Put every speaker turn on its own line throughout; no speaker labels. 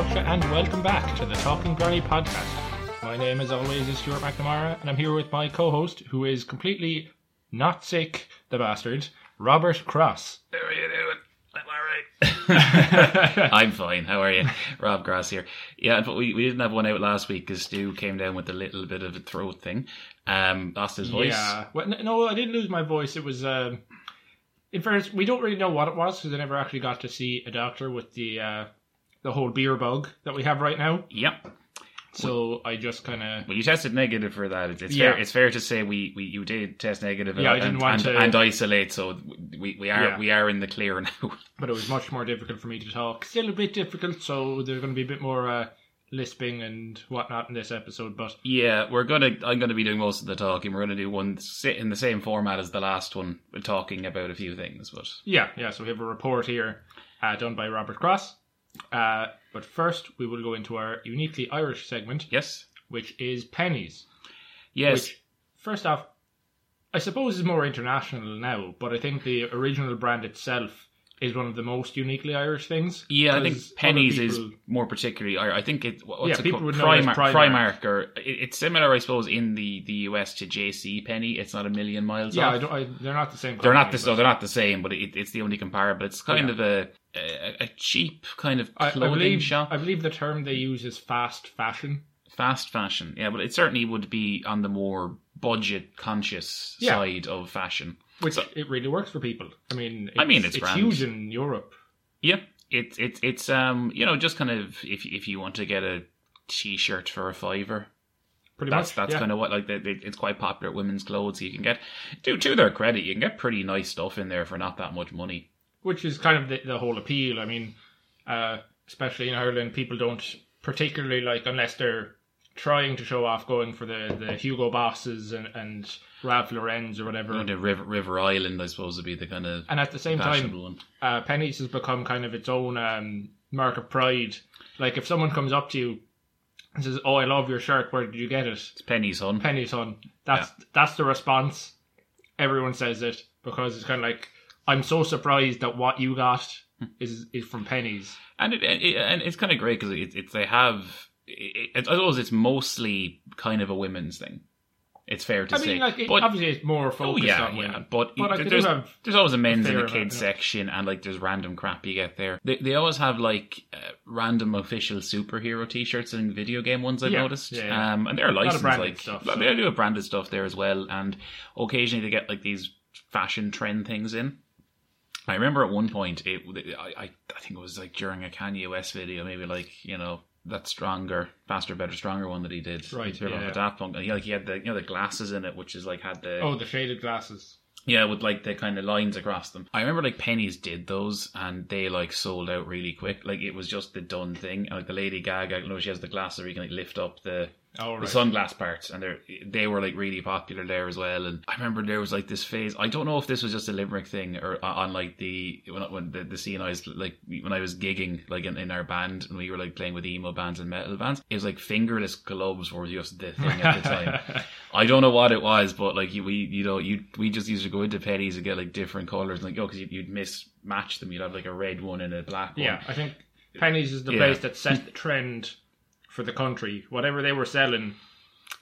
Yorkshire, and welcome back to the Talking Granny podcast. My name, as always, is Stuart McNamara, and I'm here with my co host, who is completely not sick, the bastard, Robert Cross.
How are you doing? Am I right? I'm fine. How are you? Rob Cross here. Yeah, but we, we didn't have one out last week because Stu came down with a little bit of a throat thing. Um, lost his voice.
Yeah. Well, no, I didn't lose my voice. It was. Um, in fairness, we don't really know what it was because I never actually got to see a doctor with the uh, the whole beer bug that we have right now.
Yep.
So I just kind of.
Well, you tested negative for that. It's, it's
Yeah.
fair. It's fair to say we, we you did test negative.
Yeah, I
and,
didn't want
and,
to-
and isolate. So we, we are
Yeah.
we are in the clear now.
But it was much more difficult for me to talk. Still a bit difficult, so there's going to be a bit more uh, lisping and whatnot in this episode. But
yeah, we're gonna. I'm gonna be doing most of the talking. We're gonna do one sit in the same format as the last one, talking about a few things. But
yeah, yeah. So we have a report here uh, done by Robert Cross. Uh, but first, we will go into our uniquely Irish segment,
yes,
which is Penneys.
yes.
Which, first off, I suppose is more international now, but I think the original brand itself is one of the most uniquely Irish things.
Yeah, I think Penneys is more particularly. I I think it. What's
Yeah,
it
people
called?
would
Primark,
Primark.
Primark, or it, it's similar, I suppose, in the, the US to JC Penney. It's not a million miles.
Yeah,
off.
I I, they're not the same.
they're not the so they're not the same, but it, it's the only comparable. It's kind
Yeah.
of a, a a cheap kind of
I, I
clothing
believe
shop,
I believe the term they use is fast fashion.
fast fashion. Yeah, but it certainly would be on the more budget conscious
Yeah.
side of fashion.
Which
So-
it really works for people. I mean, it's,
I mean, it's
it's huge in Europe.
Yeah, it's it's it's um you know just kind of if if you want to get a t-shirt for a fiver
Pretty
that's
much.
that's
yeah.
kind of what like it's quite popular women's clothes. You can get to to their credit, you can get pretty nice stuff in there for not that much money.
which is kind of the, the whole appeal. I mean, uh, especially in Ireland, people don't particularly like unless they're trying to show off going for the, the Hugo Bosses and, and Ralph Lauren's or whatever.
And the River River Island, I suppose, would be the kind of
And at the same time, uh, Penneys has become kind of its own um, mark of pride. Like if someone comes up to you and says, "Oh, I love your shirt. Where did you get it?"
It's Penny's son.
Penneys, son. That's that's the response. Everyone says it because it's kind of like I'm so surprised that what you got is is from Penneys.
and it, it and it's kind of great because it, it's they have. It, it, I suppose it's mostly kind of a women's thing. It's fair to
I
say,
mean, like it,
but
obviously it's more
oh
focused
yeah,
on
yeah.
women.
But,
But,
there-
they
there's there's always a men's and a kids
yeah.
section, and like there's random crap you get there. They, they always have like uh, random official superhero T-shirts and video game ones. I've
Yeah,
noticed,
yeah, yeah.
um, and they're licensed. like
stuff, so.
they do have branded stuff there as well, and occasionally they get like these fashion trend things in. I remember at one point, it I, I I think it was like during a Kanye West video, maybe like you know that stronger, faster, better, stronger one that he did,
Right, yeah.
a Daft Punk. He, like he had the you know the glasses in it, which is like had the
Oh, the shaded glasses.
yeah, with like the kind of lines across them. I remember like Penneys did those and they like sold out really quick. Like it was just the done thing. And, like the Lady Gaga, you know, she has the glasses where you can like lift up the
Oh,
the sunglass parts, and they they were like really popular there as well. And I remember there was like this phase. I don't know if this was just a Limerick thing or uh, on like the when when the the CNI's like when I was gigging like in, in our band and we were like playing with emo bands and metal bands. It was like fingerless gloves were just the thing at the time. I don't know what it was, but like we, you know, you we just used to go into Penneys and get like different colors, and like oh, because you'd, you'd mismatch them. You'd have like a red one and a black one.
yeah, I think Penneys is the
Yeah.
place that set the trend for the country. Whatever they were selling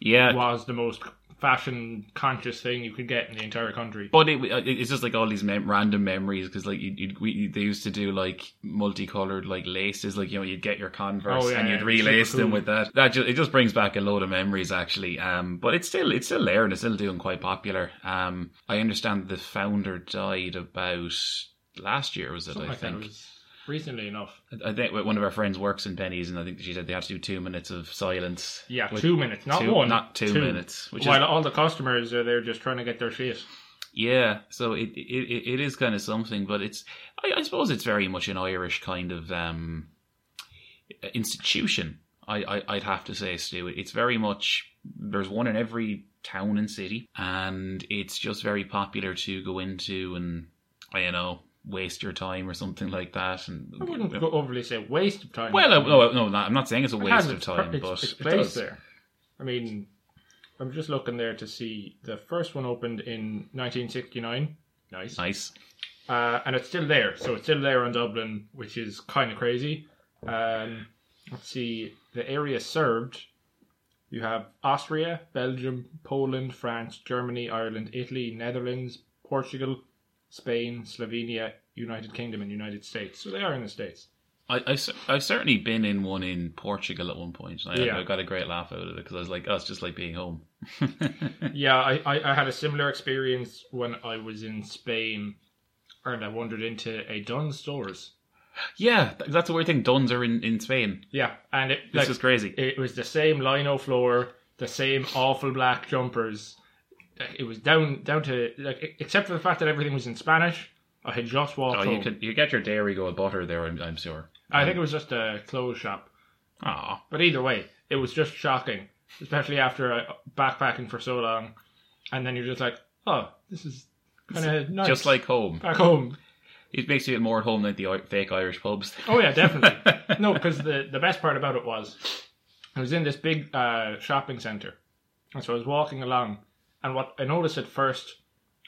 yeah.
was the most fashion conscious thing you could get in the entire country.
But it, it- it's just like all these mem- random memories because like you, you'd, we, they used to do like multicolored like laces, like you know you'd get your Converse
Oh, yeah,
and you'd
it'd
relace them
cool.
with that. That just, it just brings back a load of memories actually. Um, but it's still it's still there and it's still doing quite popular. Um, I understand the founder died about last year was it?
Something
I. Think.
was recently enough.
I think one of our friends works in Penneys, and I think she said they had to do two minutes of silence.
Yeah, two minutes, not
two-
one,
not two minutes, which is-
While all the customers are there just trying to get their shit.
Yeah, so it it, it is kind of something, but it's I, I suppose it's very much an Irish kind of um, institution. I, I I'd have to say, Stu. It's very much there's one in every town and city, and it's just very popular to go into and I don't know waste your time or something like that. And
I wouldn't go overly say waste of time.
well, no, no, no, I'm not saying it's a
It
waste
has
of time,
pr- its,
but
its
it
place
does.
there. I mean, I'm just looking there to see the first one opened in 1969. Nice.
Nice.
Uh, and it's still there. So it's still there in Dublin, which is kind of crazy. Um, let's see the area served. You have Austria, Belgium, Poland, France, Germany, Ireland, Italy, Netherlands, Portugal, Spain, Slovenia, United Kingdom, and United States. So they are in the states.
I, I, have certainly been in one in Portugal at one point. I,
Yeah.
I got a great laugh out of it because I was like, oh, it's just like being home.
Yeah, I, I, I had a similar experience when I was in Spain, and I wandered into a Dunnes stores.
yeah, th- that's the weird thing. Dunnes are in, in Spain.
Yeah, and it
This
like,
is crazy.
it was the same lino floor, the same awful black jumpers. It was down down to like except for the fact that everything was in Spanish. I had just walked
oh,
home.
you could you get your Dairygold butter there. I'm, I'm sure.
I think it was just a clothes shop.
Ah,
But either way, it was just shocking, especially after uh, backpacking for so long, and then you're just like, oh, this is kind of nice.
just like home.
back home.
It makes you feel more at home than the fake Irish pubs.
Oh yeah, definitely. no, because the the best part about it was, I was in this big uh, shopping center, and so I was walking along, and what I noticed at first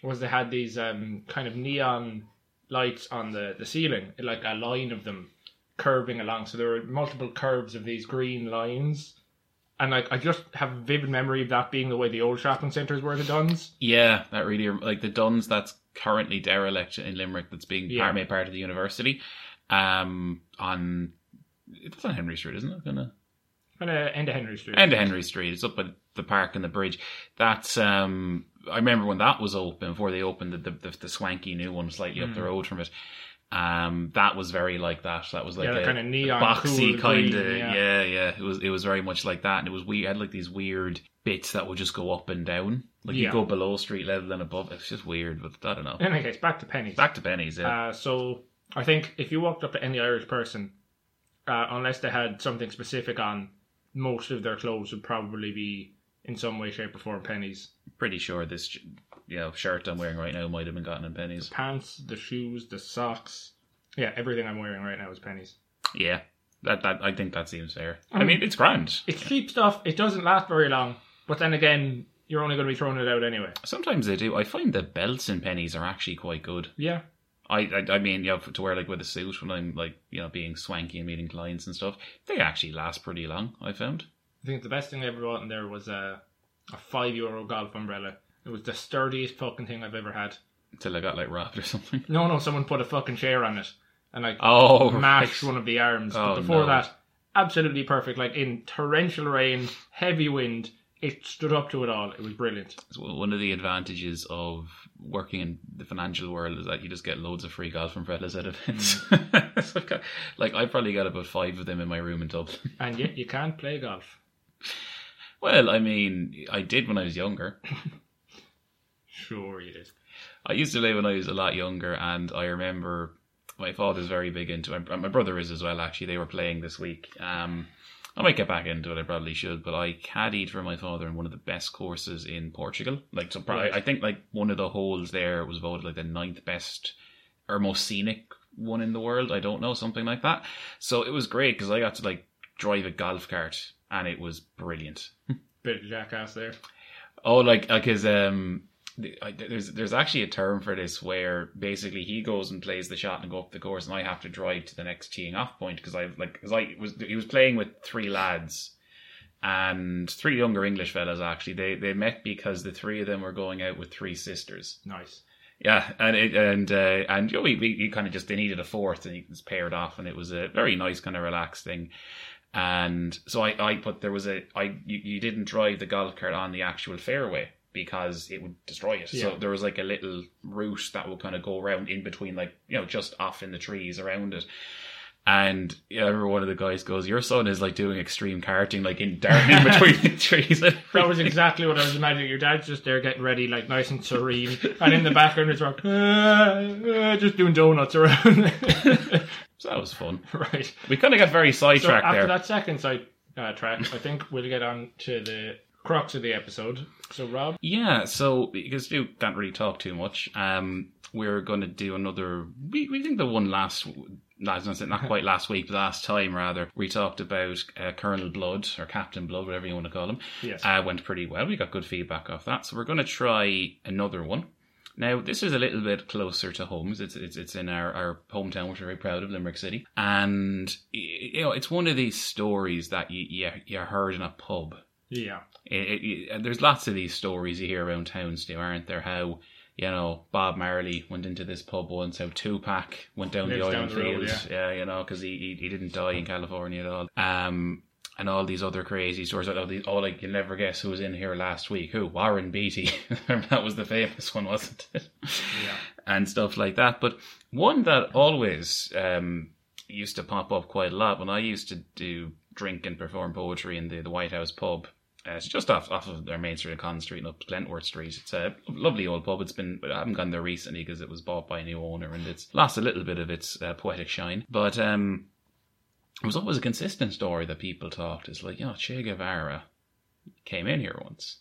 was they had these um, kind of neon lights on the the ceiling, like a line of them curving along. So there were multiple curves of these green lines. And like I just have a vivid memory of that being the way the old shopping centres were the Dunnes.
Yeah, that really like the Dunnes that's currently derelict in Limerick that's being
Yeah.
part, made part of the university. Um, on it's on Henry Street, isn't it? Gonna
Kind of end of Henry Street.
end of Henry Street. It's up at the park and the bridge. That's um. I remember when that was open before they opened the the, the, the swanky new one slightly up the road from it. Um, that was very like that. That was like
Mm. Yeah,
a,
kinda neon,
boxy
cool
kind of
yeah.
yeah. yeah, It was it was very much like that, and it was we had like these weird bits that would just go up and down. Like you go below street level and above. It's just weird, but I don't know.
in any case, back to Penneys.
Back to Penneys. Yeah.
Uh, so I think if you walked up to any Irish person, uh, unless they had something specific on, most of their clothes would probably be in some way, shape, or form Penneys.
Pretty sure this you know shirt I'm wearing right now might have been gotten in Penneys.
Pants, the shoes, the socks. Yeah, everything I'm wearing right now is Penneys.
Yeah. That, that I think that seems fair. I
mean,
mean, it's grand.
It's cheap stuff. It doesn't last very long. But then again, you're only going to be throwing it out anyway.
Sometimes they do. I find the belts and Penneys are actually quite good.
Yeah.
I, I, I mean, you know, to wear like with a suit when I'm like, you know, being swanky and meeting clients and stuff, they actually last pretty long. I found.
I think the best thing I ever bought in there was a, a five euro golf umbrella. It was the sturdiest fucking thing I've ever had.
Until I got like robbed or something.
No, no, someone put a fucking chair on it and like
Oh,
mashed
right.
one of the arms.
Oh,
but before
no.
that, absolutely perfect. Like in torrential rain, heavy wind, it stood up to it all. It was brilliant.
It's one of the advantages of working in the financial world is that you just get loads of free golf from fellas at events.
Mm.
So I've got- like I probably got about five of them in my room in Dublin.
And yet you can't play golf.
Well, I mean, I did when I was younger.
Sure you did.
I used to play when I was a lot younger, and I remember my father's very big into it. My brother is as well. Actually, they were playing this week. Um, I might get back into it. I probably should, but I caddied for my father in one of the best courses in Portugal. Like, so probably,
Right.
I think like one of the holes there was voted like the ninth best or most scenic one in the world. I don't know, something like that. So it was great because I got to like drive a golf cart, and it was brilliant.
Bit of jackass there.
Oh, like because um, the- I, there's there's actually a term for this where basically he goes and plays the shot and go up the course, and I have to drive to the next teeing off point because I like because I was he was playing with three lads. And three younger English fellas actually they they met because the three of them were going out with three sisters.
Nice.
Yeah, and it, and uh, and you know, we, we, we kind of just they needed a fourth, and he was paired off, and it was a very nice kind of relaxed thing. And so I, I put there was a I you, you didn't drive the golf cart on the actual fairway because it would destroy it. So there was like a little route that would kind of go around in between, like you know, just off in the trees around it. And yeah, I remember one of the guys goes, "Your son is like doing extreme karting, like in darting in between the trees."
That was exactly what I was imagining. Your dad's just there getting ready, like nice and serene, and in the background it's like, "Ah, ah," just doing donuts around.
so that was fun.
right.
We kind of got very
So
sidetracked
after
there.
that second side uh, track, I think we'll get on to the crux of the episode. So Rob,
Yeah, so because we can't really talk too much, um, we're going to do another. We, we think the one last, last not quite last week, but last time rather, we talked about uh, Colonel Blood or Captain Blood, whatever you want to call him.
Yes.
uh, went pretty well. We got good feedback off that, so we're going to try another one. Now, this is a little bit closer to homes. It's it's it's in our, our hometown, which we're very proud of, Limerick City. And you know, it's one of these stories that you you, you heard in a pub.
Yeah.
It, it, there's lots of these stories you hear around town still, aren't there? How you know Bob Marley went into this pub once. How Tupac went down the
Lives
oil
the road,
fields. yeah. you know, because he, he he didn't die in California at all. Um. And all these other crazy stories, all, these, all like you'll never guess who was in here last week. Who? Warren Beatty. that was the famous one, wasn't it?
Yeah.
and stuff like that. But one that always um, used to pop up quite a lot when I used to do drink and perform poetry in the, the White House pub. Uh, it's just off, off of their main street, Con Street, and up Glentworth Street. It's a lovely old pub. It's been, I haven't gone there recently because it was bought by a new owner and it's lost a little bit of its uh, poetic shine. But um, it was always a consistent story that people talked. It's like, you know, Che Guevara came in here once.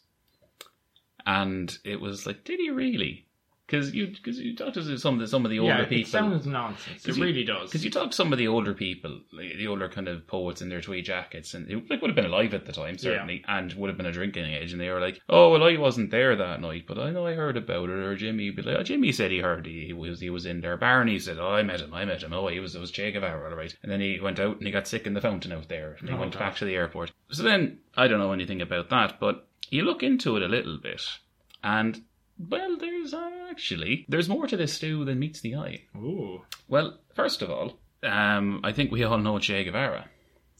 And it was like, did he really? Because you, cause you talk to some of the, some of the older
yeah,
people.
it sounds nonsense. It
you-
really does.
Because you talk to some of the older people, like the older kind of poets in their tweed jackets, and it like, would have been alive at the time, certainly, and would have been a drinking age, and they were like, "Oh, well, I wasn't there that night, but I know I heard about it." Or Jimmy would be like, oh, "Jimmy said he heard he, he was he was in there." Barney said, "Oh, I met him, I met him. Oh, he was it was Che Guevara, all right." And then he went out and he got sick in the fountain out there, and he
Oh,
went
God.
back to the airport. So then I don't know anything about that, but you look into it a little bit, and well, there's uh, actually there's more to this Stu than meets the eye.
Ooh,
Well, first of all, um, I think we all know Che Guevara.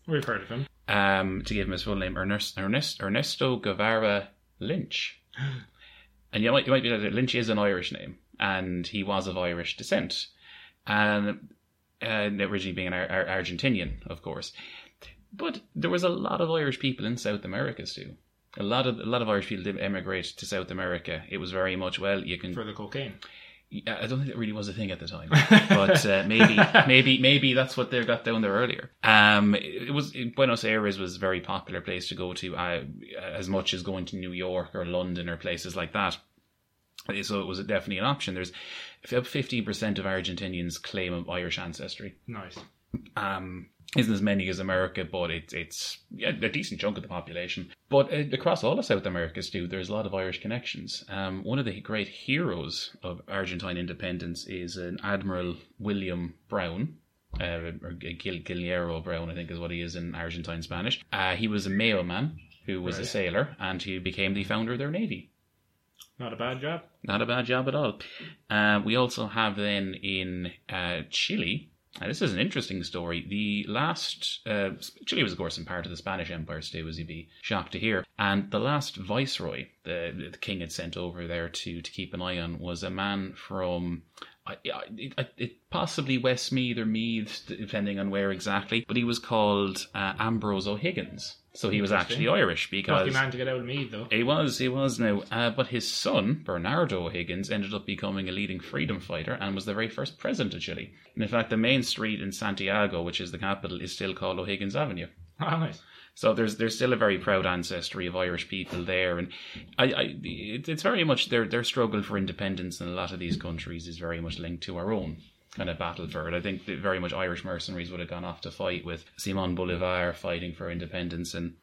we've heard of him.
Um, to give him his full name, Ernest, Ernest, Ernesto Guevara Lynch. And you might you might be that Lynch is an Irish name, and he was of Irish descent, and, and originally being an Ar- Ar- Argentinian, of course. But there was a lot of Irish people in South America too. A lot of a lot of Irish people did emigrate to South America. It was very much well. You can
For the cocaine.
I don't think that really was a thing at the time, but uh, maybe, maybe, maybe that's what they got down there earlier. Um, it was Buenos Aires was a very popular place to go to, uh, as much as going to New York or London or places like that. So it was definitely an option. There's fifteen percent of Argentinians claim of Irish ancestry.
Nice.
Um, isn't as many as America, but it's it's yeah, a decent chunk of the population. But uh, across all of South America, Stu, there's a lot of Irish connections. Um, one of the great heroes of Argentine independence is an Admiral William Brown. Uh, or Gil- Guillermo Brown, I think is what he is in Argentine Spanish. Uh, he was a mailman who was a sailor, and he became the founder of their navy.
Not a bad job.
Not a bad job at all. Uh, we also have then in uh, Chile. This is an interesting story. The last uh, Chile was, of course, in part of the Spanish Empire. Still, as you'd be shocked to hear. And the last viceroy, the the king had sent over there to to keep an eye on, was a man from. I- I- it, possibly Westmeath or Meath, depending on where exactly, but he was called uh, Ambrose O'Higgins. So he was actually Irish
Lucky
because
man to get out of Meath, though.
he was, he was now. Uh, but his son, Bernardo O'Higgins, ended up becoming a leading freedom fighter and was the very first president of Chile. And in fact, the main street in Santiago, which is the capital, is still called O'Higgins Avenue.
Ah, nice.
So there's there's still a very proud ancestry of Irish people there, and I, I it, it's very much their their struggle for independence in a lot of these countries is very much linked to our own kind of battle for it. I think that very much Irish mercenaries would have gone off to fight with Simon Bolivar fighting for independence in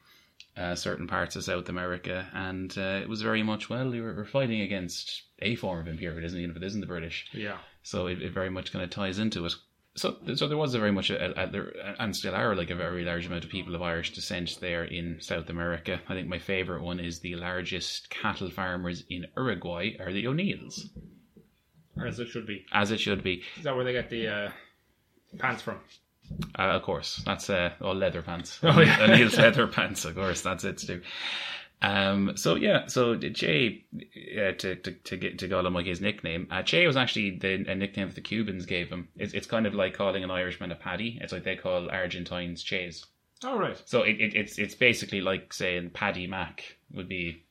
uh, certain parts of South America, and uh, it was very much well we were, we're fighting against a form of imperialism, even if it isn't the British.
Yeah.
So it, it very much kind of ties into it. So, so there was a very much, a, a, there, and still are, like a very large amount of people of Irish descent there in South America. I think my favourite one is the largest cattle farmers in Uruguay are the O'Neills,
as it should be.
as it should be.
Is that where they get the uh, pants from?
Uh, of course, that's uh, all leather pants.
Oh, yeah.
O'Neill's leather pants, of course, that's it, Stu. Um, so yeah, so Che, uh, to, to to get to call him like his nickname, uh, Che was actually the a nickname that the Cubans gave him. It's it's kind of like calling an Irishman a paddy. It's like they call Argentines Che's.
Oh, right.
So it, it it's it's basically like saying Paddy Mac would be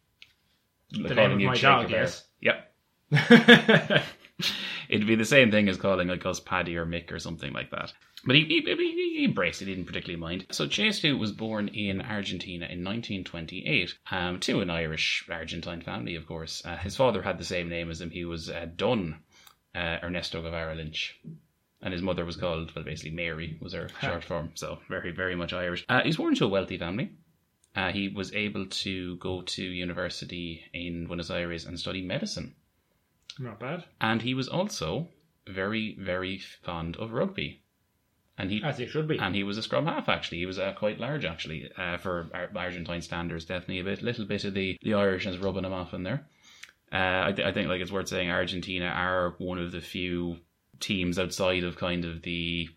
The name of my dog, yes.
Yep. It'd be the same thing as calling like us Paddy or Mick or something like that. But he, he, he, he embraced it, he didn't particularly mind. So Chase Stu was born in Argentina in 1928 um, to an Irish Argentine family, of course. Uh, his father had the same name as him. He was uh, Don uh, Ernesto Guevara Lynch. And his mother was called, well, basically Mary was her short form. So very, very much Irish. Uh, he was born to a wealthy family. Uh, he was able to go to university in Buenos Aires and study medicine.
Not bad.
and he was also very, very fond of rugby. And he
As he should be.
and he was a scrum half actually. He was uh, quite large actually uh, for Ar- Argentine standards. Definitely a bit, little bit of the the Irishness rubbing him off in there. Uh, I, th- I think like it's worth saying Argentina are one of the few teams outside of kind of the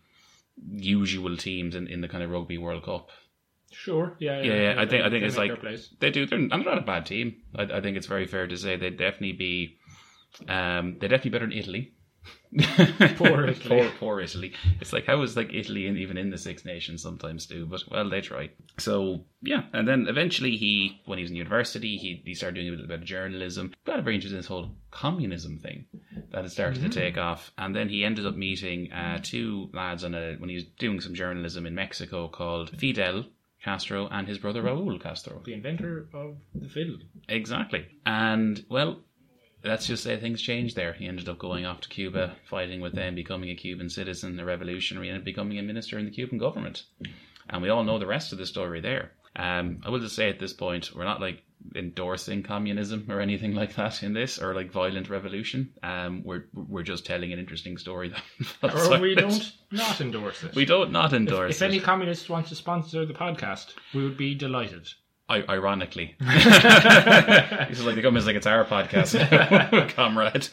usual teams in, in the kind of rugby World Cup.
Sure. Yeah.
Yeah, yeah, I think- I think it's like-. They do. They're, and they're not a bad team. I, I think it's very fair to say they'd definitely be. Um, they're definitely better than Italy.
Poor Italy.
poor, poor Italy. It's like how is like Italy and even in the Six Nations sometimes too, but well they try. So yeah, and then eventually he, when he was in university, he he started doing a little bit of journalism. Got very interested in this whole communism thing that had started to take off, and then he ended up meeting uh, two lads on a when he was doing some journalism in Mexico called Fidel Castro and his brother Raúl Castro.
The inventor of the fiddle.
Exactly. And, well, let's just say things changed there. He ended up going off to Cuba, fighting with them, becoming a Cuban citizen, a revolutionary, and becoming a minister in the Cuban government. And we all know the rest of the story there. Um, I will just say at this point, we're not like endorsing communism or anything like that in this, or like violent revolution. Um, we're we're just telling an interesting story. That
Or we don't not endorse it.
we don't not endorse
if
it.
any communist wants to sponsor the podcast, we would be delighted.
I- ironically. this is like the government's like it's our podcast, comrade.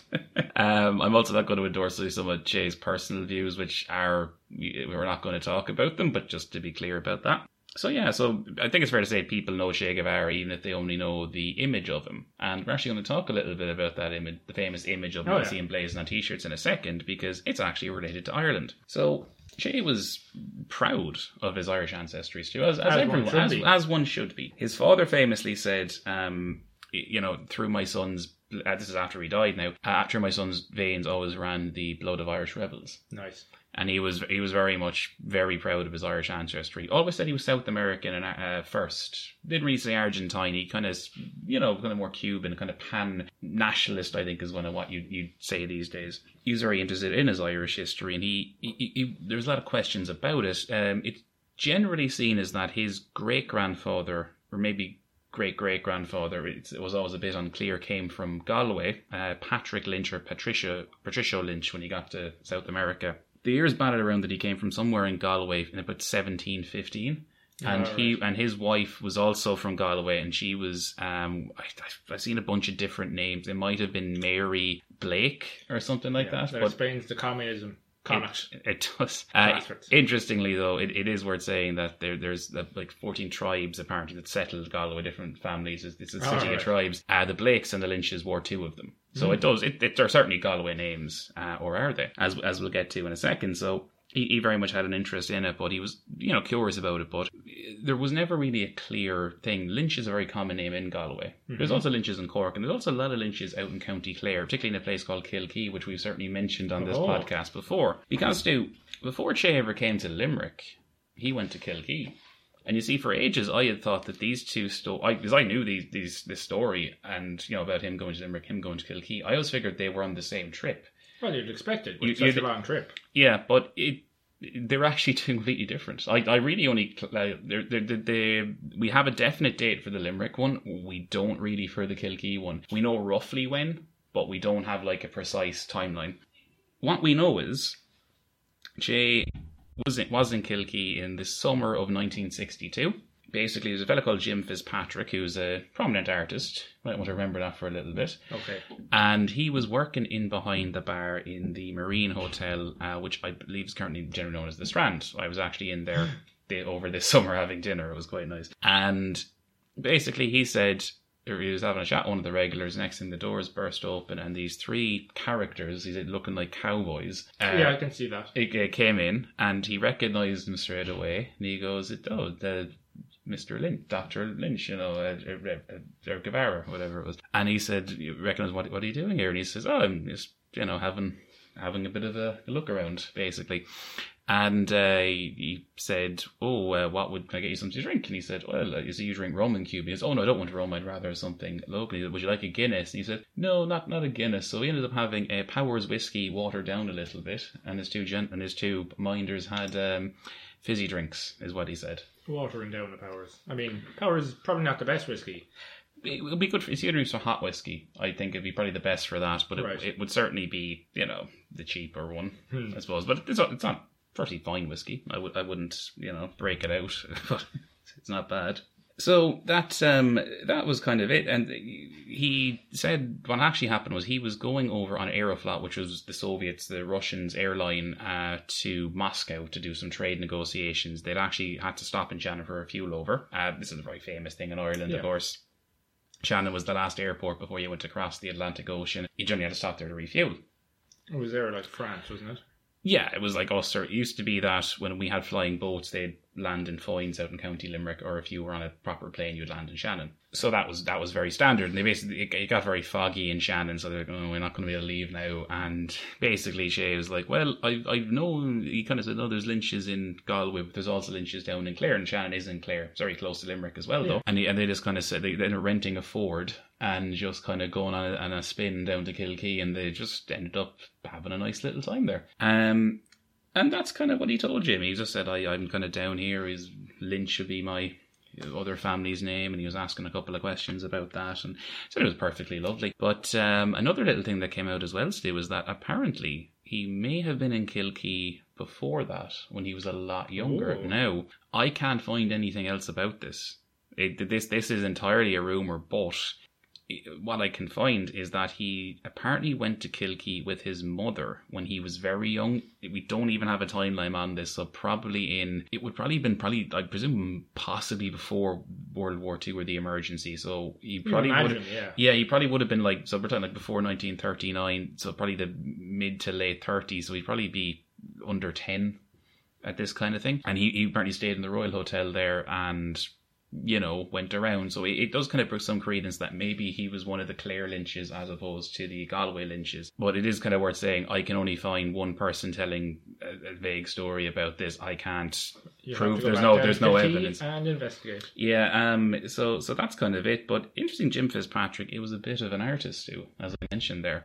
Um, I'm also not going to endorse some of Che's personal views, which are we're not going to talk about them, but just to be clear about that. So yeah, so I think it's fair to say people know Che Guevara even if they only know the image of him, and we're actually going to talk a little bit about that image, the famous image of him
Oh, yeah.
blazing on t-shirts in a second, because it's actually related to Ireland. So Che was proud of his Irish ancestry, too, as, as,
As one
everyone,
should
as,
be.
as one should be. His father famously said, um, you know, through my son's, uh, this is after he died now, uh, through my son's veins always ran the blood of Irish rebels.
Nice.
And he was he was very much very proud of his Irish ancestry. Always said he was South American and uh, first. Didn't really say Argentine. He kind of you know kind of more Cuban, kind of pan nationalist. I think is one of what you you say these days. He was very interested in his Irish history, and he, he, he, a lot of questions about it. Um, it's generally seen as that his great grandfather, or maybe great great grandfather, it was always a bit unclear, came from Galway. Uh, Patrick Lynch or Patricia Patricio Lynch when he got to South America. The years batted around that he came from somewhere in Galway in about seventeen fifteen. And
Oh,
he and his wife was also from Galway, and she was um I, I've seen a bunch of different names. It might have been Mary Blake or something like that.
That explains the communism.
It, it does. Uh, interestingly, though, it, it is worth saying that there there's uh, like 14 tribes apparently that settled Galway, different families. It's, it's a
Oh,
city
right.
of tribes. Uh, the Blakes and the Lynches wore two of them.
Hmm.
So it does. It, it they're certainly Galway names, uh, or are they? As as we'll get to in a second. So. He, he very much had an interest in it, but he was, you know, curious about it. But there was never really a clear thing. Lynch is a very common name in Galway.
Mm-hmm.
There's also Lynches in Cork, and there's also a lot of Lynches out in County Clare, particularly in a place called Kilkee, which we've certainly mentioned on this
Oh.
podcast before. Because, Stu, before Che ever came to Limerick, he went to Kilkee. And you see, for ages, I had thought that these two stories, because I knew these, these, this story, and you know about him going to Limerick, him going to Kilkee. I always figured they were on the same trip.
Well, you'd expect it. It's such a long trip.
Yeah, but it they're actually two completely different. I, I really only uh, they're, they're, they're, they we have a definite date for the Limerick one. We don't really for the Kilkee one. We know roughly when, but we don't have like a precise timeline. What we know is Che was in, was in Kilkee in the summer of 1962. Basically, there's a fellow called Jim Fitzpatrick, who's a prominent artist. Might want to remember that for a little bit
Okay.
and he was working in behind the bar in the Marine Hotel, uh, which I believe is currently generally known as the Strand. I was actually in there the, over this summer having dinner. It was quite nice. And basically, he said he was having a chat with one of the regulars. Next thing, the doors burst open, and these three characters, he's looking like cowboys. Uh,
yeah, I can see that.
it, it came in and he recognized him straight away and he goes oh the Mr. Lynch, Dr. Lynch, you know, uh, uh, uh, uh, Guevara, whatever it was. And he said, you recognize what, what are you doing here? And he says, oh, I'm just, you know, having, having a bit of a look around, basically. And uh, he he said, oh, uh, what would, can I get you something to drink? And he said, well, uh, you see you drink rum in Cuba. He says, oh, no, I don't want rum. I'd rather something local. He said, would you like a Guinness? And he said, no, not, not a Guinness. So he ended up having a Powers whiskey watered down a little bit. And his two gent and his two minders had um, fizzy drinks, is what he said.
Watering down the Powers. I mean, Powers is probably not the best whiskey.
it would be good for you're doing some hot whiskey. I think it'd be probably the best for that, but it,
Right.
it would certainly be you know the cheaper one,
Hmm.
I suppose. But it's not, it's not pretty fine whiskey. I would I wouldn't you know break it out, but it's not bad. So that um that was kind of it, and he said what actually happened was he was going over on Aeroflot, which was the Soviets, the Russians airline, uh, to Moscow to do some trade negotiations. They'd actually had to stop in Shannon for a fuel over. Uh, this is a very famous thing in Ireland,
Yeah.
of course. Shannon was the last airport before you went across the Atlantic Ocean. You generally had to stop there to refuel.
It was there like France, wasn't it?
Yeah, it was like oh, us. Or it used to be that when we had flying boats, they'd land in Foynes out in County Limerick, or if you were on a proper plane, you'd land in Shannon. So that was that was very standard. And they basically it, it got very foggy in Shannon, so they're like, "Oh, we're not going to be able to leave now." And basically, Che was like, "Well, I I know." He kind of said, "No, there's lynches in Galway, but there's also lynches down in Clare, and Shannon is in Clare, it's very close to Limerick as well,
Yeah.
though." And he, and they just kind of said they they're renting a Ford and just kind of going on a, on a spin down to Kilkee, and they just ended up having a nice little time there. Um, and that's kind of what he told Jimmy. He just said, I, I'm kind of down here. His Lynch should be my other family's name. And he was asking a couple of questions about that. And so it was perfectly lovely. But um, another little thing that came out as well, Stu, was that apparently he may have been in Kilkee before that when he was a lot younger.
Oh.
Now, I can't find anything else about this. It, this this is entirely a rumor, but what I can find is that he apparently went to Kilkee with his mother when he was very young. We don't even have a timeline on this, so probably in it would probably been probably I presume possibly before World War Two or the emergency. So he probably would
yeah.
yeah, he probably would have been like so we're talking like before 1939, so probably the mid to late 30s. So he'd probably be under 10 at this kind of thing. And he, he apparently stayed in the Royal Hotel there and you know went around. So it, it does kind of bring some credence that maybe he was one of the Clare Lynches as opposed to the Galway Lynches. But it is kind of worth saying I can only find one person telling a, a vague story about this. I can't
You
prove there's no there's no evidence.
and investigate.
Yeah, um, so so that's kind of it. But interesting, Jim Fitzpatrick. It was a bit of an artist too, as I mentioned there.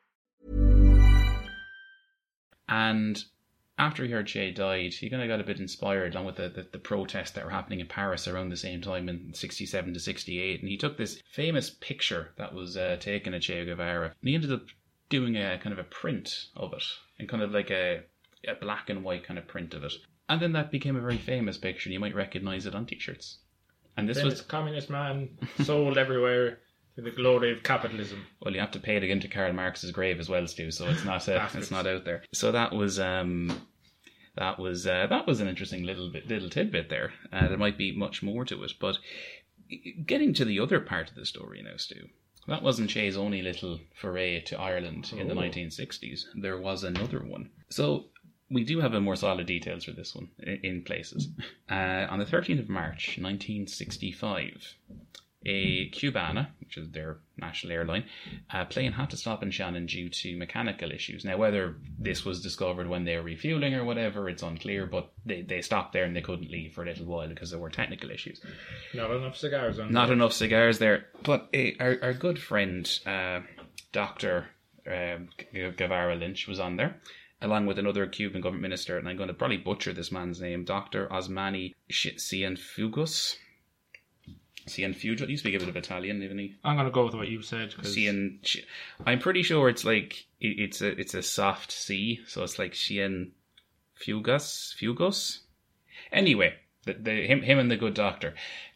And after he heard Che died, he kind of got a bit inspired along with the, the, the protests that were happening in Paris around the same time in 67 to 68. And he took this famous picture that was uh, taken at Che Guevara. And he ended up doing a kind of a print of it and kind of like a, a black and white kind of print of it. And then that became a very famous picture, and you might recognize it on t shirts. And this
Then
was
communist man sold everywhere to the glory of capitalism.
Well, you have to pay it again to Karl Marx's grave as well, Stu. So it's not uh, it's not out there. So that was um, that was uh, that was an interesting little bit little tidbit there. Uh, there might be much more to it, but getting to the other part of the story now, Stu. That wasn't Che's only little foray to Ireland in the
Oh.
1960s. There was another one. So we do have a more solid details for this one in places. Uh, on the 13th of March, 1965, a Cubana, which is their national airline, uh, plane had to stop in Shannon due to mechanical issues. Now, whether this was discovered when they were refueling or whatever, it's unclear, but they, they stopped there and they couldn't leave for a little while because there were technical issues.
Not enough cigars on
Not
there.
enough cigars there. But uh, our, our good friend, uh, Dr. Um, Guevara Lynch, was on there, along with another Cuban government minister, and I'm going to probably butcher this man's name, Dr. Osmani Sh- Cienfuegos. Cienfuegos. He speak a bit of Italian, even he.
I'm going to go with what you said. 'cause
Cien. I'm pretty sure it's like it, it's a it's a soft C, so it's like Cien Fugas Fugos. Anyway, the, the him him and the good doctor.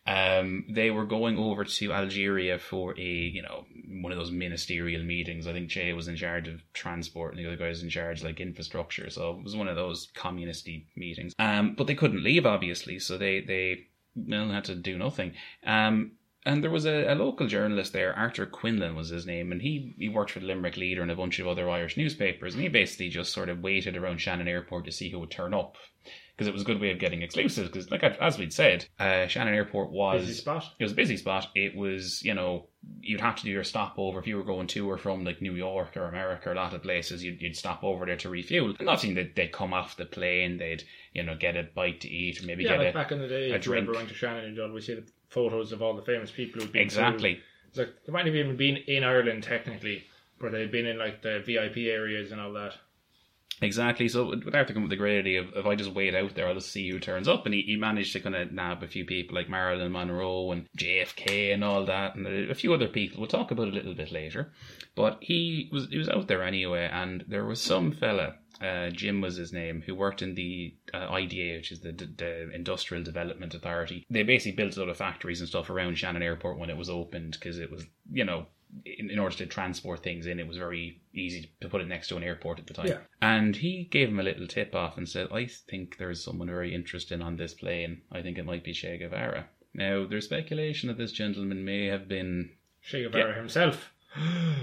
Um, they were going over to Algeria for a you know one of those ministerial meetings. I think Che was in charge of transport and the other guy was in charge like infrastructure. So it was one of those communisty meetings. Um, but they couldn't leave obviously, so they they well, had to do nothing. Um, and there was a, a local journalist there, Arthur Quinlan was his name, and he, he worked for the Limerick Leader and a bunch of other Irish newspapers, and he basically just sort of waited around Shannon Airport to see who would turn up. Because it was a good way of getting exclusives. Because, like as we'd said, uh, Shannon Airport was
Busy spot.
It was a busy spot. It was, you know, you'd have to do your stopover if you were going to or from like New York or America or a lot of places. You'd, you'd stop over there to refuel. I'm not saying that they'd come off the plane, they'd you know get a bite to eat or maybe
Yeah,
get
like
a
back in the day,
a
if you ever
drink.
went to Shannon, you'd always see the photos of all the famous people who've been
exactly.
It's like they might have even been in Ireland technically, but they'd been in like the VIP areas and all that.
Exactly. So with Arthur come with the great idea of if I just wait out there, I'll just see who turns up. And he, he managed to kind of nab a few people like Marilyn Monroe and JFK and all that, and a, a few other people. We'll talk about it a little bit later. But he was he was out there anyway, and there was some fella. Uh, Jim was his name, who worked in the uh, IDA, which is the, the Industrial Development Authority. They basically built a lot of factories and stuff around Shannon Airport when it was opened because it was, you know, in, in order to transport things in, it was very easy to put it next to an airport at the time.
Yeah.
And he gave him a little tip off and said, I think there's someone very interesting on this plane. I think it might be Che Guevara. Now, there's speculation that this gentleman may have been,
Che Guevara himself.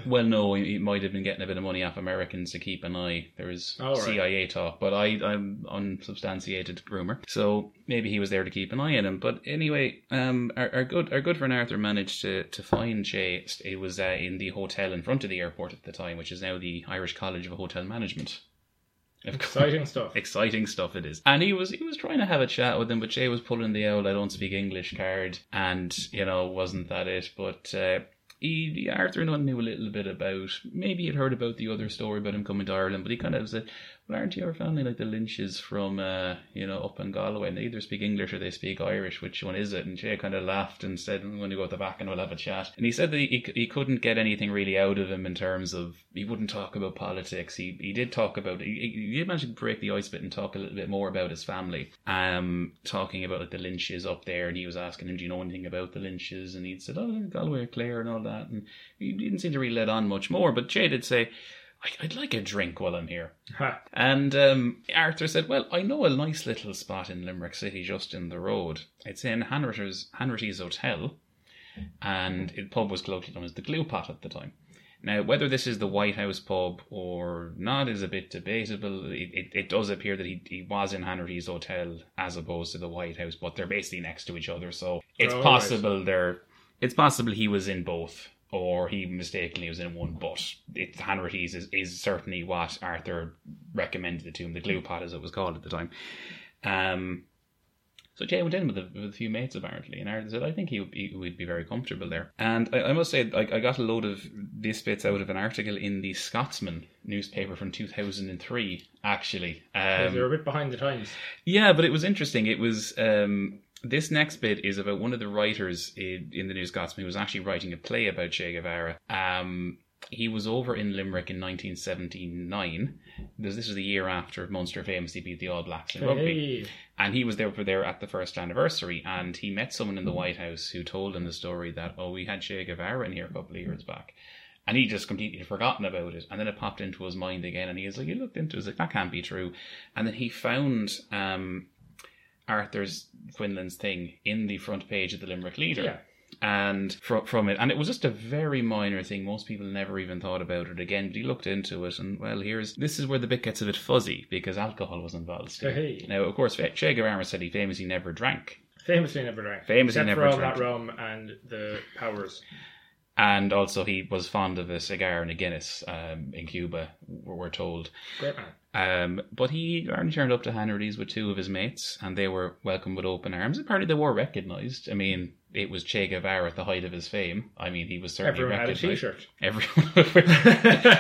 Well, no, he, might have been getting a bit of money off Americans to keep an eye. There is
right.
CIA talk, but I, I'm unsubstantiated rumor. So maybe he was there to keep an eye on him. But anyway, um, our, our good our good friend Arthur managed to, to find Che. It was uh, in the hotel in front of the airport at the time, which is now the Irish College of Hotel Management.
Exciting stuff.
Exciting stuff it is. And he was he was trying to have a chat with him, but Che was pulling the old I don't speak English card and, you know, wasn't that it. But uh he Arthur Nunn knew a little bit about maybe he'd heard about the other story about him coming to Ireland, but he kind of said, Well aren't your family like the Lynches from uh, you know, up in Galway and they either speak English or they speak Irish, which one is it? And Che kind of laughed and said, I'm gonna go at the back and we'll have a chat. And he said that he he couldn't get anything really out of him in terms of he wouldn't talk about politics. He he did talk about he, he did manage to break the ice a bit and talk a little bit more about his family. Um, talking about like the Lynches up there, and he was asking him, "Do you know anything about the Lynches?" And he'd said, "Oh, Galway, Clare, and all that." And he didn't seem to really let on much more. But Che did say. "I- I'd like a drink while I'm here.
Ha.
And um, Arthur said, Well, I know a nice little spot in Limerick City just in the road. It's in Hanratty's, Hanratty's Hotel, and the pub was colloquially known as the Glue Pot at the time. Now, whether this is the White House pub or not is a bit debatable. It, it, it does appear that he, he was in Hanratty's Hotel as opposed to the White House, but they're basically next to each other, so it's
Oh, right.
possible they're it's possible he was in both, or he mistakenly was in one. But it, Hanratty's is, is certainly what Arthur recommended to him, the glue pot as it was called at the time. Um, so Che went in with a, with a few mates apparently, and Arthur said, "I think he would be, would be very comfortable there." And I, I must say, I, I got a load of this bits out of an article in the Scotsman newspaper from two thousand and three. Actually, um,
They're a bit behind the times.
yeah, but it was interesting. It was um, this next bit is about one of the writers in, in the New Scotsman who was actually writing a play about Che Guevara. Um, he was over in Limerick in 1979. This, this was the year after Munster famously beat the All Blacks in rugby.
Hey.
And he was there for there at the first anniversary, and he met someone in the White House who told him the story that oh, we had Che Guevara in here a couple of years back, and he just completely forgotten about it. And then it popped into his mind again, and he was like, he looked into it, he was like, that can't be true. And then he found um, Arthur's Quinlan's thing in the front page of the Limerick Leader.
Yeah.
And from from it, and it was just a very minor thing. Most people never even thought about it again. But he looked into it, and well, here's this is where the bit gets a bit fuzzy because alcohol was involved. Still.
Hey.
Now, of course, Che Guevara said he famously never drank,
Famously never drank.
Famously
Except
never
for all
drank.
that rum and the powers.
And also he was fond of a cigar and a Guinness um, in Cuba. We're we're told.
Great man.
Um, but he only turned up to Hanratty's with two of his mates, and they were welcomed with open arms. Apparently, they were recognised. I mean, it was Che Guevara at the height of his fame. I mean, he was certainly
Everyone had a
recognised.
t-shirt.
Everyone.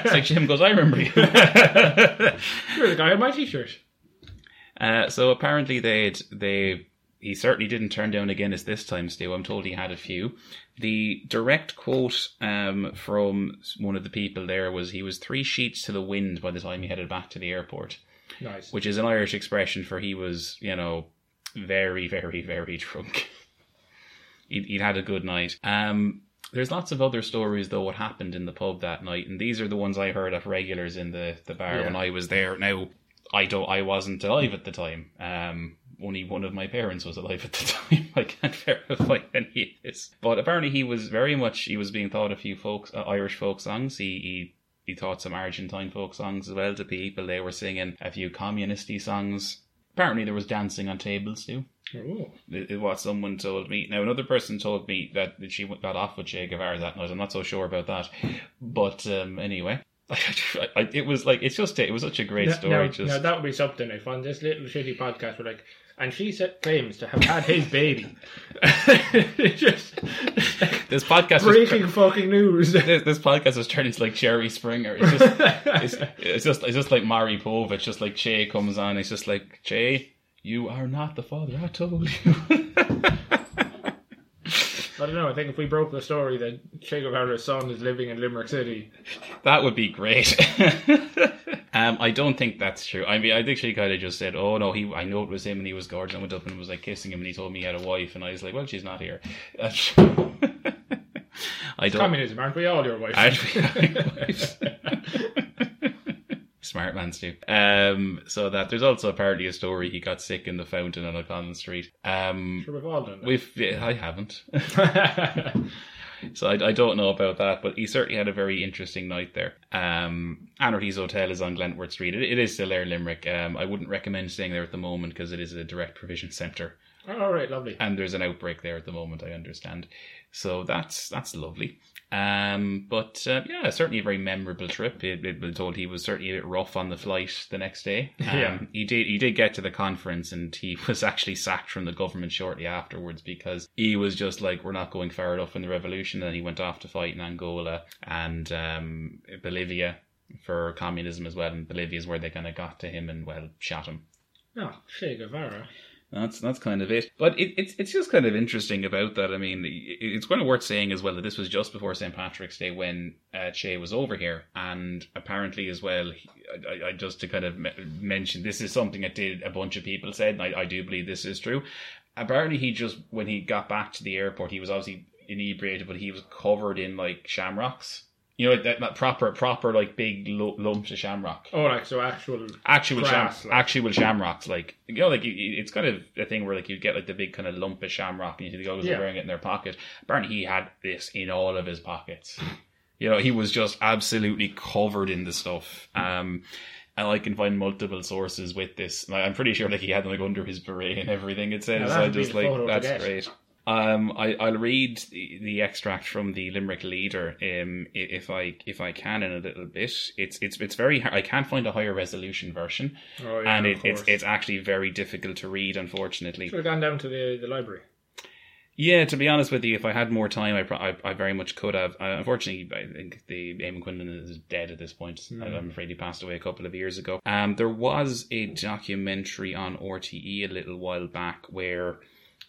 it's like Jim goes, I remember you.
You're the guy on my t-shirt.
Uh, so apparently they'd they he certainly didn't turn down a Guinness this time, Stu. I'm told he had a few. The direct quote um, from one of the people there was he was three sheets to the wind by the time he headed back to the airport,
Nice.
which is an Irish expression for he was, you know, very, very, very drunk. he'd, he'd had a good night. Um, there's lots of other stories though what happened in the pub that night, and these are the ones I heard of regulars in the, the bar
Yeah.
when I was there. Now, I don't, I wasn't alive at the time. Um, only one of my parents was alive at the time. I can't verify any of this, but apparently he was very much he was being taught a few folk uh, Irish folk songs. He he he taught some Argentine folk songs as well to people. They were singing a few communisty songs. Apparently there was dancing on tables too.
Oh.
It, it what someone told me. Now another person told me that she got off with Che Guevara that night. I'm not so sure about that, but um, anyway. It was like it's just it was such a great story.
Now,
just
now that would be something if on this little shitty podcast we're like, and she said, claims to have had his baby. just
this podcast is
breaking fucking news.
this, this podcast is turning into like Jerry Springer. It's just, it's, it's just, it's just like Maury Povich. Just like Che comes on, it's just like Che, you are not the father I told you.
I don't know. I think if we broke the story that Che Guevara's son is living in Limerick City,
that would be great. um, I don't think that's true. I mean, I think she kind of just said, "Oh no, he, I know it was him, and he was gorgeous." I went up and was like kissing him, and he told me he had a wife, and I was like, "Well, she's not here." I don't.
communism, aren't we all your wives?
Actually, Smart man, Stu. Um, so that there's also apparently a story he got sick in the fountain on O'Connell Street. Um,
Sure, we've all done that.
we've I haven't, so I, I don't know about that. But he certainly had a very interesting night there. Um, Hanratty's Hotel is on Glentworth Street. It, it is still there, Limerick. Um, I wouldn't recommend staying there at the moment because it is a direct provision centre
all right, lovely.
and there's an outbreak there at the moment. I understand, so that's that's lovely. Um, but uh, yeah, certainly a very memorable trip. It, it been told he was certainly a bit rough on the flight the next day. Um,
Yeah.
he did he did get to the conference and he was actually sacked from the government shortly afterwards because he was just like, we're not going far enough in the revolution. And he went off to fight in Angola and um, Bolivia for communism as well. And Bolivia is where they kind of got to him and well shot him.
No, Che Guevara.
That's that's kind of it. But it, it's it's just kind of interesting about that. I mean, it's kind of worth saying as well that this was just before St Patrick's Day when uh, Che was over here, and apparently as well, I, I just to kind of me- mention this is something that did a bunch of people said, and I, I do believe this is true. Apparently, he just when he got back to the airport, he was obviously inebriated, but he was covered in like shamrocks. You know, that, that proper, proper, like big lumps of shamrock
Oh, like so actual.
actual
Grass,
sham-
like.
actual shamrocks like you know like you, it's kind of a thing where like you get like the big kind of lump of shamrock and you see the guys
Yeah.
are wearing it in their pocket apparently he had this in all of his pockets you know he was just absolutely covered in the stuff um and I can find multiple sources with this. Like, I'm pretty sure like he had them like under his beret and everything. It says
Yeah,
so I just like that's great. Um, I, I'll read the, the extract from the Limerick Leader, um, if I if I can in a little bit. It's it's it's very. I can't find a higher resolution version,
Oh, yeah,
and it, it's it's actually very difficult to read, unfortunately.
Should have gone down to the, the library.
Yeah, to be honest with you, if I had more time, I I, I very much could have. Uh, unfortunately, I think the Eamon Quinlan is dead at this point. I- I'm afraid he passed away a couple of years ago. Um, there was a documentary on RTE a little while back where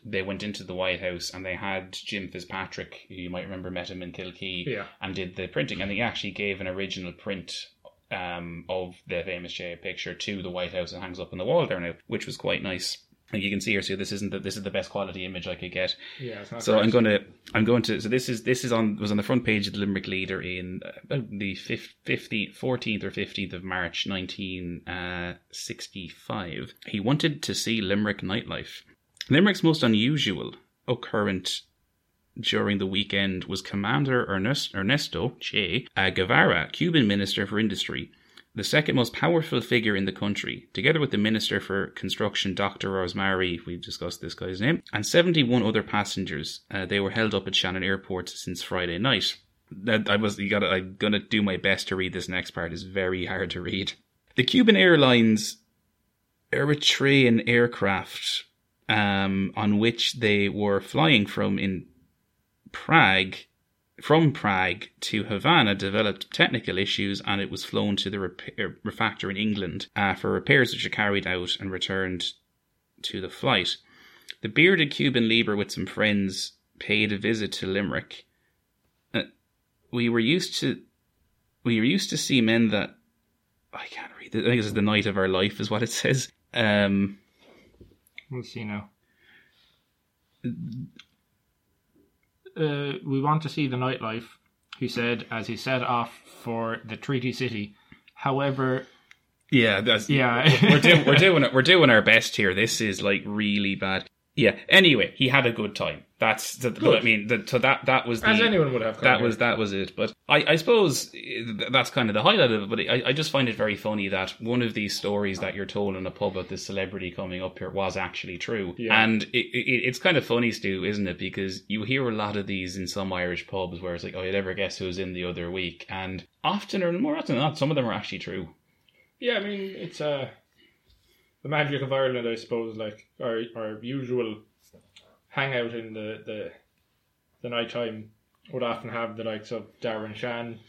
they went into the White House and they had Jim Fitzpatrick, who you might remember met him in Kilkee,
Yeah.
and did the printing, and he actually gave an original print um, of the famous Che picture to the White House and hangs up on the wall there now, which was quite nice. And you can see here, so this isn't the, this is the best quality image I could get.
Yeah, it's not
So
great.
I'm going to I'm going to so this is this is on was on the front page of the Limerick Leader in uh, about the fif- 15th 14th or 15th of March 1965. He wanted to see Limerick nightlife. Limerick's most unusual occurrence during the weekend was Commander Ernest, Ernesto Che uh, Guevara, Cuban Minister for Industry, the second most powerful figure in the country, together with the Minister for Construction, Dr. Rosemary, we've discussed this guy's name, and 71 other passengers. Uh, they were held up at Shannon Airport since Friday night. I was, you got. I'm gonna do my best to read this next part. It's very hard to read. The Cuban Airlines Britannia aircraft, um, on which they were flying from in Prague from Prague to Havana developed technical issues and it was flown to the repair, refactor in England uh, for repairs which are carried out and returned to the flight. The bearded Cuban Lieber with some friends paid a visit to Limerick. Uh, we were used to we were used to see men that I can't read. it. I think this is the night of our life, is what it says. Um,
We'll see now. uh, we want to see the nightlife, he said as he set off for the Treaty City. However,
Yeah, that's
Yeah.
we're doing we're doing it. We're doing our best here. This is like really bad. Yeah. Anyway, he had a good time. That's the,
Good.
I mean, the, so that that was the,
as anyone would have,
that was that was it. But I, I suppose eh, that's kind of the highlight of it. But I, I just find it very funny that one of these stories that you're told in a pub about this celebrity coming up here was actually true.
Yeah.
And it, it, it's kind of funny, Stu, isn't it? Because you hear a lot of these in some Irish pubs where it's like, oh, you'd ever guess who was in the other week, and often or more often than not, some of them are actually true.
Yeah, I mean it's uh, the magic of Ireland, I suppose. Like our our usual hangout in the the the night time would often have the likes of Darren Shan.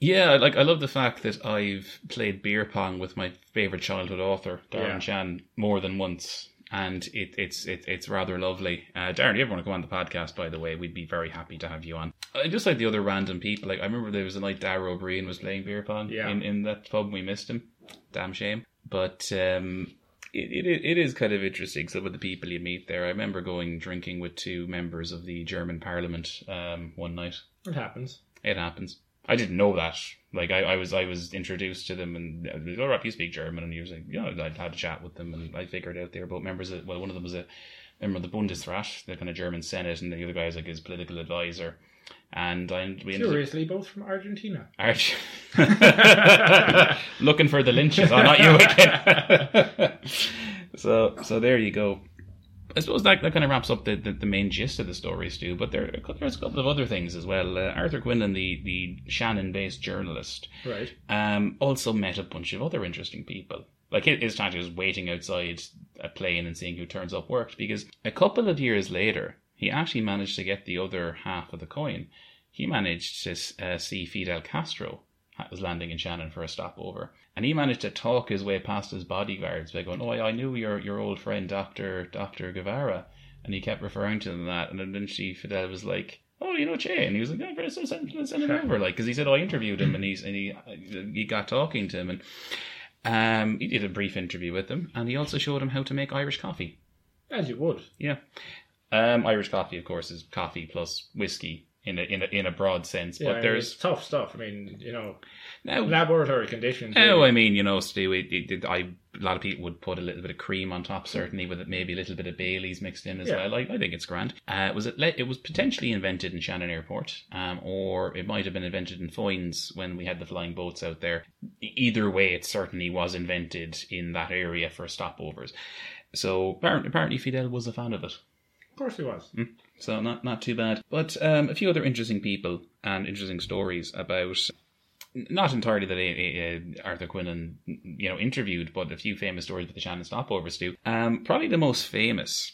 Yeah, like I love the fact that I've played beer pong with my favorite childhood author, Darren
Yeah.
Shan, more than once, and it, it's it, it's rather lovely. Uh, Darren, you ever want to come on the podcast, by the way, we'd be very happy to have you on. Uh, just like the other random people, like I remember there was a night Dara O'Briain was playing beer pong
Yeah.
in, in that pub. We missed him, damn shame. But um, it, it it is kind of interesting. Some of the people you meet there. I remember going drinking with two members of the German Parliament um, one night.
It happens.
It happens. I didn't know that. Like I, I was, I was introduced to them, and uh, all right, you speak German, and he was like, yeah, know, I had a chat with them, and I figured out they're both members. Of, well, one of them was a member of the Bundesrat, the kind of German Senate, and the other guy is like his political advisor. And I, we
Curiously, both from Argentina.
Arch. Looking for the lynches. Oh, not you again. so, so there you go. I suppose that, that kind of wraps up the, the, the main gist of the story, Stu. But there, there's a couple of other things as well. Uh, Arthur Quinlan, the, the Shannon-based journalist,
Right.
um, also met a bunch of other interesting people. Like his, his was waiting outside a plane and seeing who turns up worked because a couple of years later, he actually managed to get the other half of the coin. He managed to uh, see Fidel Castro was landing in Shannon for a stopover, and he managed to talk his way past his bodyguards by going, "Oh, I, I knew your your old friend Doctor Doctor Guevara," and he kept referring to them that, and eventually Fidel was like. Oh, you know Che, and he was like, "Yeah, send, send, send him over," like because he said, "Oh, I interviewed him," and he's and he he got talking to him, and um, he did a brief interview with him, and he also showed him how to make Irish coffee.
As you would.
Yeah, um, Irish coffee, of course, is coffee plus whiskey in a in a, in a broad sense.
Yeah, I
but
mean,
there's
it's tough stuff. I mean, you know,
now
laboratory conditions.
Oh,
really.
I mean, you know, Stu, it, it, it, I, a lot of people would put a little bit of cream on top, certainly with it, maybe a little bit of Bailey's mixed in as
Yeah.
well. I, I think it's grand. Uh, was it? le- It was potentially invented in Shannon Airport, um, or it might have been invented in Foynes when we had the flying boats out there. Either way, it certainly was invented in that area for stopovers. So apparently, apparently Fidel was a fan of it.
Of course he was.
So not not too bad. But um, a few other interesting people and interesting stories about not entirely that uh, Arthur Quinlan you know interviewed, but a few famous stories with the Shannon stopovers too. Um, probably the most famous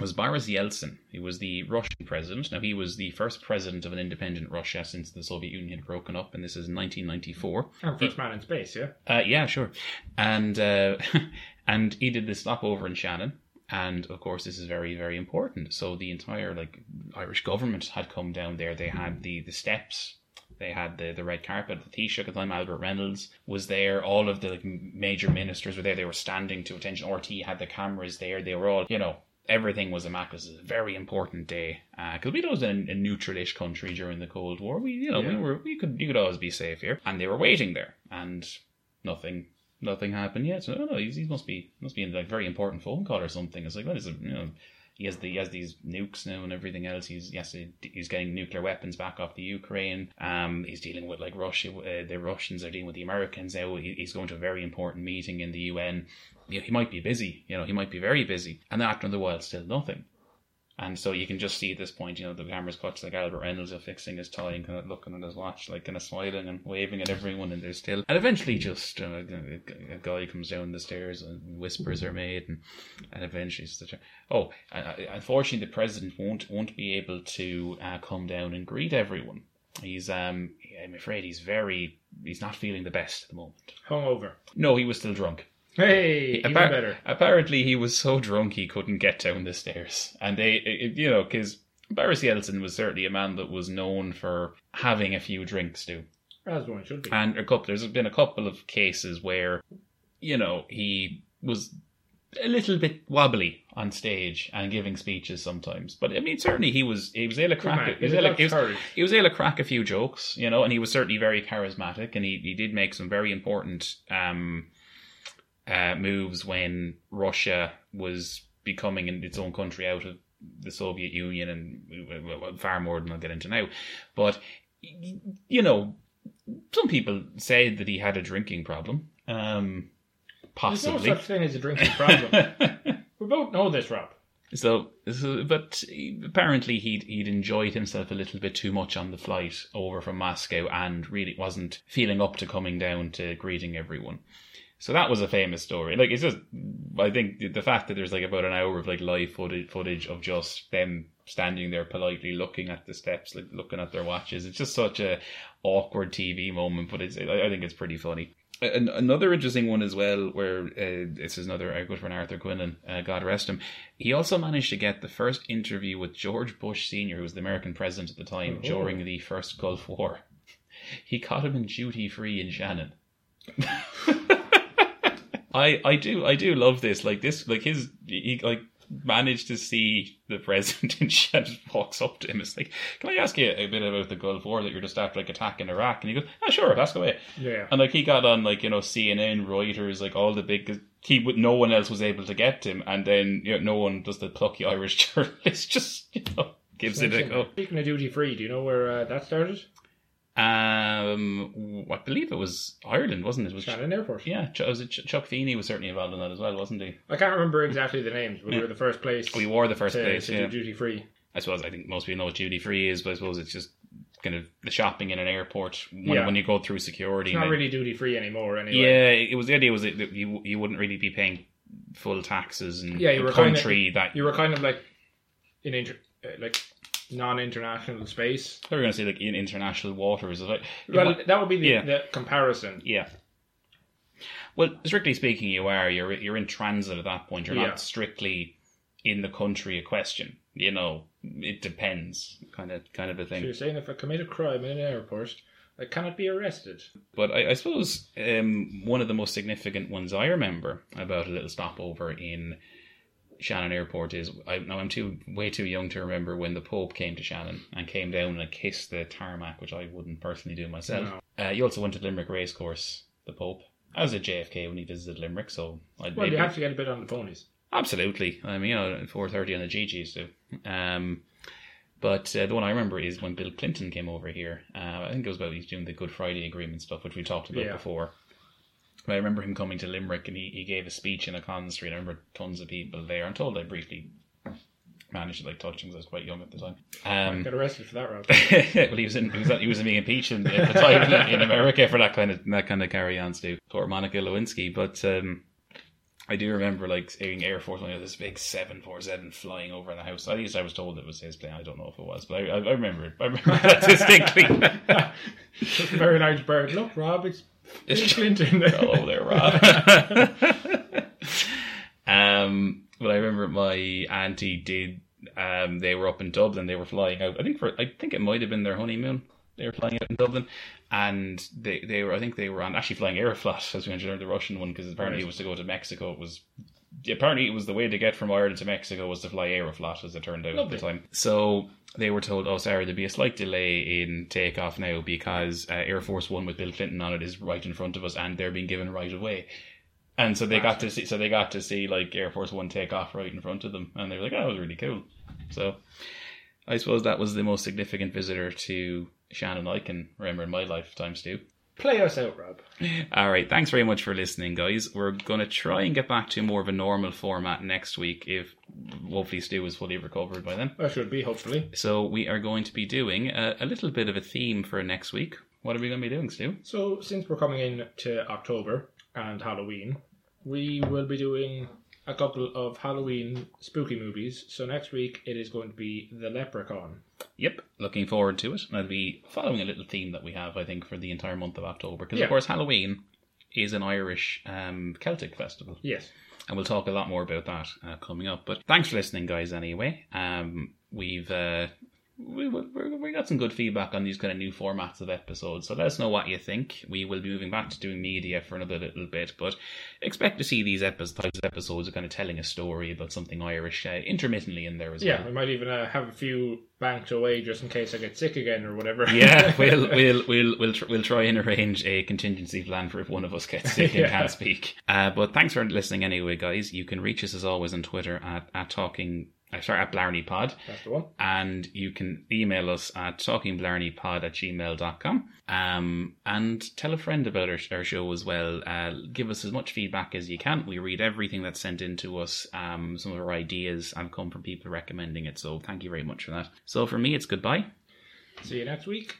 was Boris Yeltsin. He was the Russian president. Now he was the first president of an independent Russia since the Soviet Union had broken up, and this is 1994.
And first man in space, yeah.
Uh, yeah, sure. And uh, and he did this stopover in Shannon. And of course, this is very, very important. So the entire like Irish government had come down there. They had the the steps. They had the, the red carpet. The Taoiseach at the time, Albert Reynolds, was there. All of the like, major ministers were there. They were standing to attention. RT had the cameras there. They were all, you know, everything was immaculate. It was a very important day uh, because we was in a neutralish country during the Cold War. We, you know, we were we could you could always be safe here, and they were waiting there, and nothing nothing happened yet. So know. He's, he must be must be in like very important phone call or something. It's like what is it? You know, he has the he has these nukes now and everything else. He's yes, he, he's getting nuclear weapons back off the Ukraine. Um, he's dealing with like Russia. Uh, the Russians are dealing with the Americans now. He, he's going to a very important meeting in the UN. You know, he might be busy. You know, he might be very busy. And after the while, still nothing. And so you can just see at this point, you know, the camera's cut to like Albert Reynolds are fixing his tie and kind of looking at his watch, like kind of smiling and waving at everyone, and they're still. And eventually, just uh, a, a guy comes down the stairs and whispers are made, and and eventually, the, oh, unfortunately, the president won't won't be able to uh, come down and greet everyone. He's um, I'm afraid he's very, he's not feeling the best at the moment.
Hungover.
No, he was still drunk.
Hey, even
Appar-
better.
Apparently, he was so drunk he couldn't get down the stairs, and they, it, you know, because Boris Yeltsin was certainly a man that was known for having a few drinks too,
As one should be.
and a couple. There's been a couple of cases where, you know, he was a little bit wobbly on stage and giving speeches sometimes. But I mean, certainly he was he was able to
man.
crack. He was, able, he, was, he was able to crack a few jokes, you know, and he was certainly very charismatic, and he, he did make some very important um, uh, moves when Russia was becoming its own country out of the Soviet Union, and far more than I'll get into now. But you know, some people say that he had a drinking problem. Um,
There's no
possibly.
such thing as a drinking problem. we both know this, Rob.
So, so, but apparently he'd he'd enjoyed himself a little bit too much on the flight over from Moscow, and really wasn't feeling up to coming down to greeting everyone. So that was a famous story. Like it's just, I think the- fact that there's like about an hour of like live footage footage of just them standing there politely looking at the steps, like looking at their watches. It's just such a awkward TV moment, but it's I think it's pretty funny. An- Another interesting one as well, where uh, this is another uh, good for Arthur Quinlan, uh, God rest him. He also managed to get the first interview with George Bush Senior, who was the American president at the time
Oh.
during the first Gulf War. He caught him in duty free in Shannon. I I do I do love this. Like this, like his he like managed to see the president and she just walks up to him. It's like, can I ask you a bit about the Gulf War that you're just after like attacking Iraq? And he goes, oh sure, ask away.
Yeah.
And like he got on like you know CNN, Reuters, like all the big. He would no one else was able to get to him, and then you know, no one does the plucky Irish journalist just you know gives it a go.
Speaking of duty free, do you know where uh, that started?
Um, I believe it was Ireland, wasn't it? it was
Shannon Airport.
yeah, Ch- was it Ch- Chuck Feeney was certainly involved in that as well, wasn't he?
I can't remember exactly the names, but we were the first place
We were the first
to,
place,
to
yeah.
do duty free.
I suppose I think most people know what duty free is, but I suppose it's just kind of the shopping in an airport when,
Yeah.
when you go through security.
It's not really duty free anymore anyway.
Yeah, it was the idea was that you you wouldn't really be paying full taxes in
Yeah, you were
country that
You were kind of like in inter, uh, like non-international space.
they were going to say like in international waters. Like,
Well, that would be the,
Yeah.
the comparison.
yeah. Well, strictly speaking, you are you're you're in transit at that point. You're
Yeah.
not strictly in the country a question. You know, it depends, kind of kind of a thing.
So you're saying if I commit a crime in an airport, I cannot be arrested.
But I, I suppose um, one of the most significant ones I remember about a little stopover in Shannon Airport is I, now I'm too way too young to remember when the Pope came to Shannon and came down and kissed the tarmac, which I wouldn't personally do myself. Uh, you also went to Limerick Racecourse, the Pope, as a JFK when he visited Limerick. So I'd
Well,
maybe,
you have to get a bit on the ponies.
absolutely. I mean, you know, four thirty on the GGs too. Um, but uh, the one I remember is when Bill Clinton came over here. Uh, I think it was about he's doing the Good Friday Agreement stuff, which we talked about
Yeah.
before. But I remember him coming to Limerick and he, he gave a speech in a con street. I remember tons of people there. I'm told I briefly managed to like touch him because I was quite young at the time. Um,
Get arrested for that, Rob.
well, he was in, he was he was being impeached in, at the time in, in America for that kind of that kind of carry on to poor Monica Lewinsky. But um, I do remember like seeing Air Force One, this big seven four seven flying over the house. At least I was told it was his plane. I don't know if it was, but I, I, I remember it. I remember that distinctly.
Just a very large bird. Look, Rob, it's
It's-
Clinton.
Hello there, Rob. um, but I remember my auntie did. Um, they were up in Dublin. They were flying out. I think for I think it might have been their honeymoon. They were flying out in Dublin, and they they were. I think they were on actually flying Aeroflot as we mentioned the Russian one because apparently
Right.
it was to go to Mexico. It was apparently it was the way to get from Ireland to Mexico was to fly Aeroflot as it turned out
Lovely.
at the time. So they were told, "Oh, sorry, there'll be a slight delay in takeoff now because uh, Air Force One with Bill Clinton on it is right in front of us, and they're being given right away." And so they got to see, so they got to see like Air Force One take off right in front of them, and they were like, "Oh, that was really cool." So, I suppose that was the most significant visitor to Shannon I can remember in my lifetime, Stu.
Play us out, Rob.
All right, thanks very much for listening, guys. We're going to try and get back to more of a normal format next week if hopefully Stu is fully recovered by then.
I should be, hopefully.
So we are going to be doing a, a little bit of a theme for next week. What are we going to be doing, Stu?
So, since we're coming in to October and Halloween, we will be doing a couple of Halloween spooky movies. So, next week it is going to be The Leprechaun.
Yep, looking forward to it. And I'll be following a little theme that we have, I think, for the entire month of October. Because,
Yeah.
of course, Halloween is an Irish um, Celtic festival.
Yes.
And we'll talk a lot more about that uh, coming up. But thanks for listening, guys, anyway. Um, we've uh, we, we, we got some good feedback on these kind of new formats of episodes. So let us know what you think. We will be moving back to doing media for another little bit, but expect to see these episodes, types of episodes of kind of telling a story about something Irish uh, intermittently in there as
Yeah,
well.
Yeah, we might even uh, have a few banked away just in case I get sick again or whatever.
yeah, we'll we'll we'll we'll, tr- we'll try and arrange a contingency plan for if one of us gets sick and can't speak. Uh, but thanks for listening anyway, guys. You can reach us as always on Twitter at at talking. Uh, sorry, at Blarney Pod.
That's the one.
and you can email us at talkingblarneypod at gmail.com um, and tell a friend about our, our show as well. Uh, give us as much feedback as you can. We read everything that's sent in to us. Um, some of our ideas have come from people recommending it, so thank you very much for that. So for me, it's goodbye.
See you next week.